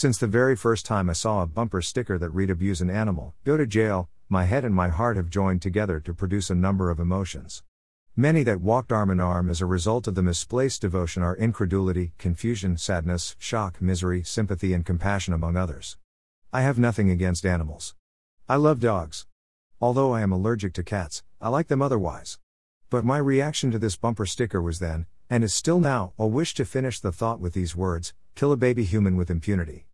Since the very first time I saw a bumper sticker that read Abuse an animal, go to jail, my head and my heart have joined together to produce a number of emotions. Many that walked arm in arm as a result of the misplaced devotion are incredulity, confusion, sadness, shock, misery, sympathy, and compassion, among others. I have nothing against animals. I love dogs. Although I am allergic to cats, I like them otherwise. But my reaction to this bumper sticker was then, and is still now, a wish to finish the thought with these words kill a baby human with impunity.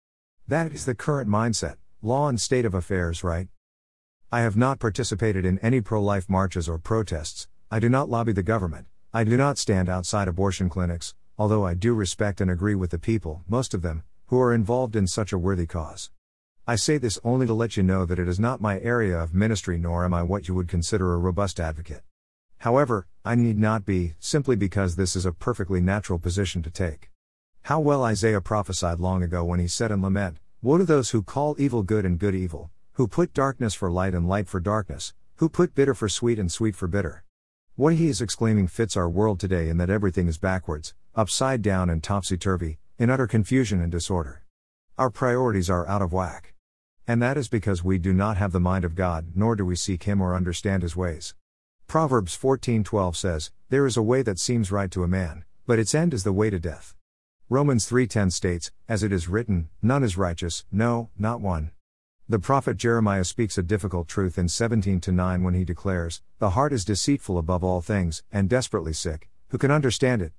That is the current mindset, law and state of affairs, right? I have not participated in any pro life marches or protests, I do not lobby the government, I do not stand outside abortion clinics, although I do respect and agree with the people, most of them, who are involved in such a worthy cause. I say this only to let you know that it is not my area of ministry nor am I what you would consider a robust advocate. However, I need not be, simply because this is a perfectly natural position to take. How well Isaiah prophesied long ago when he said in Lament, Woe to those who call evil good and good evil, who put darkness for light and light for darkness, who put bitter for sweet and sweet for bitter. What he is exclaiming fits our world today in that everything is backwards, upside down, and topsy turvy, in utter confusion and disorder. Our priorities are out of whack. And that is because we do not have the mind of God, nor do we seek him or understand his ways. Proverbs 14:12 says, "There is a way that seems right to a man, but its end is the way to death." Romans 3:10 states, "As it is written, none is righteous, no, not one." The prophet Jeremiah speaks a difficult truth in 17 9 when he declares, The heart is deceitful above all things, and desperately sick, who can understand it?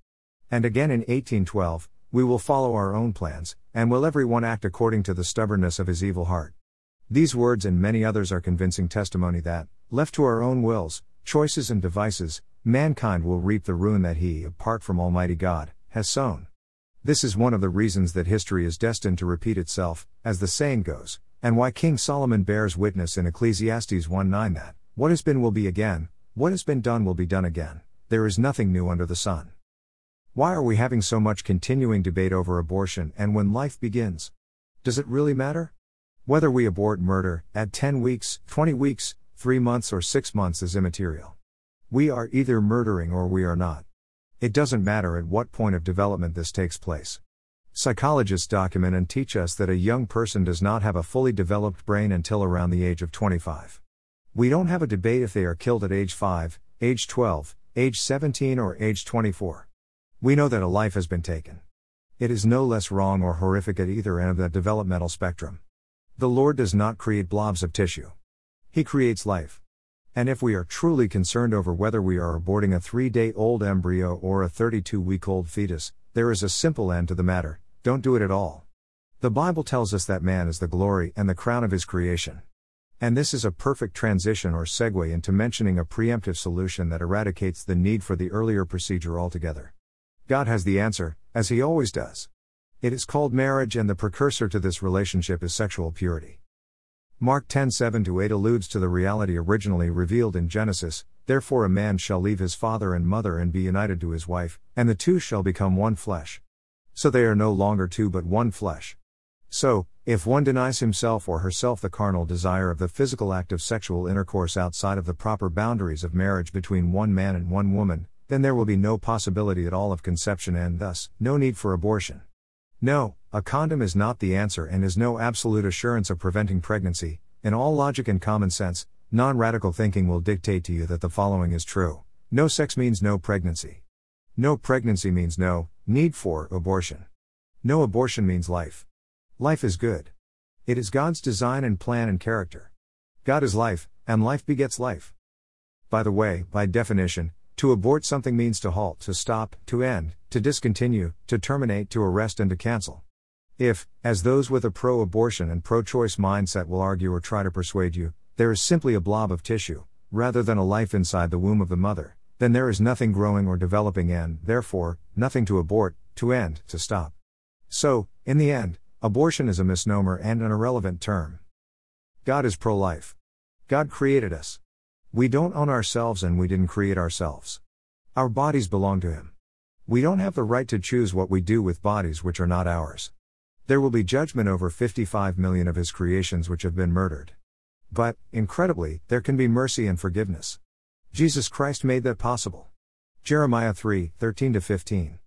And again in 1812, We will follow our own plans, and will every one act according to the stubbornness of his evil heart. These words and many others are convincing testimony that, left to our own wills, choices, and devices, mankind will reap the ruin that he, apart from Almighty God, has sown. This is one of the reasons that history is destined to repeat itself, as the saying goes, and why King Solomon bears witness in Ecclesiastes 1 9 that, what has been will be again, what has been done will be done again, there is nothing new under the sun. Why are we having so much continuing debate over abortion and when life begins? Does it really matter? Whether we abort murder, at 10 weeks, 20 weeks, 3 months, or 6 months is immaterial. We are either murdering or we are not. It doesn't matter at what point of development this takes place. Psychologists document and teach us that a young person does not have a fully developed brain until around the age of 25. We don't have a debate if they are killed at age 5, age 12, age 17, or age 24. We know that a life has been taken. It is no less wrong or horrific at either end of the developmental spectrum. The Lord does not create blobs of tissue, He creates life. And if we are truly concerned over whether we are aborting a three day old embryo or a 32 week old fetus, there is a simple end to the matter don't do it at all. The Bible tells us that man is the glory and the crown of his creation. And this is a perfect transition or segue into mentioning a preemptive solution that eradicates the need for the earlier procedure altogether. God has the answer, as he always does. It is called marriage, and the precursor to this relationship is sexual purity. Mark 10 7 8 alludes to the reality originally revealed in Genesis Therefore, a man shall leave his father and mother and be united to his wife, and the two shall become one flesh. So they are no longer two but one flesh. So, if one denies himself or herself the carnal desire of the physical act of sexual intercourse outside of the proper boundaries of marriage between one man and one woman, then there will be no possibility at all of conception and thus, no need for abortion. No, a condom is not the answer and is no absolute assurance of preventing pregnancy. In all logic and common sense, non radical thinking will dictate to you that the following is true no sex means no pregnancy. No pregnancy means no, Need for abortion. No abortion means life. Life is good. It is God's design and plan and character. God is life, and life begets life. By the way, by definition, to abort something means to halt, to stop, to end, to discontinue, to terminate, to arrest, and to cancel. If, as those with a pro abortion and pro choice mindset will argue or try to persuade you, there is simply a blob of tissue, rather than a life inside the womb of the mother, then there is nothing growing or developing and, therefore, nothing to abort, to end, to stop. So, in the end, abortion is a misnomer and an irrelevant term. God is pro life. God created us. We don't own ourselves and we didn't create ourselves. Our bodies belong to Him. We don't have the right to choose what we do with bodies which are not ours. There will be judgment over 55 million of His creations which have been murdered. But, incredibly, there can be mercy and forgiveness. Jesus Christ made that possible. Jeremiah 3 13 15.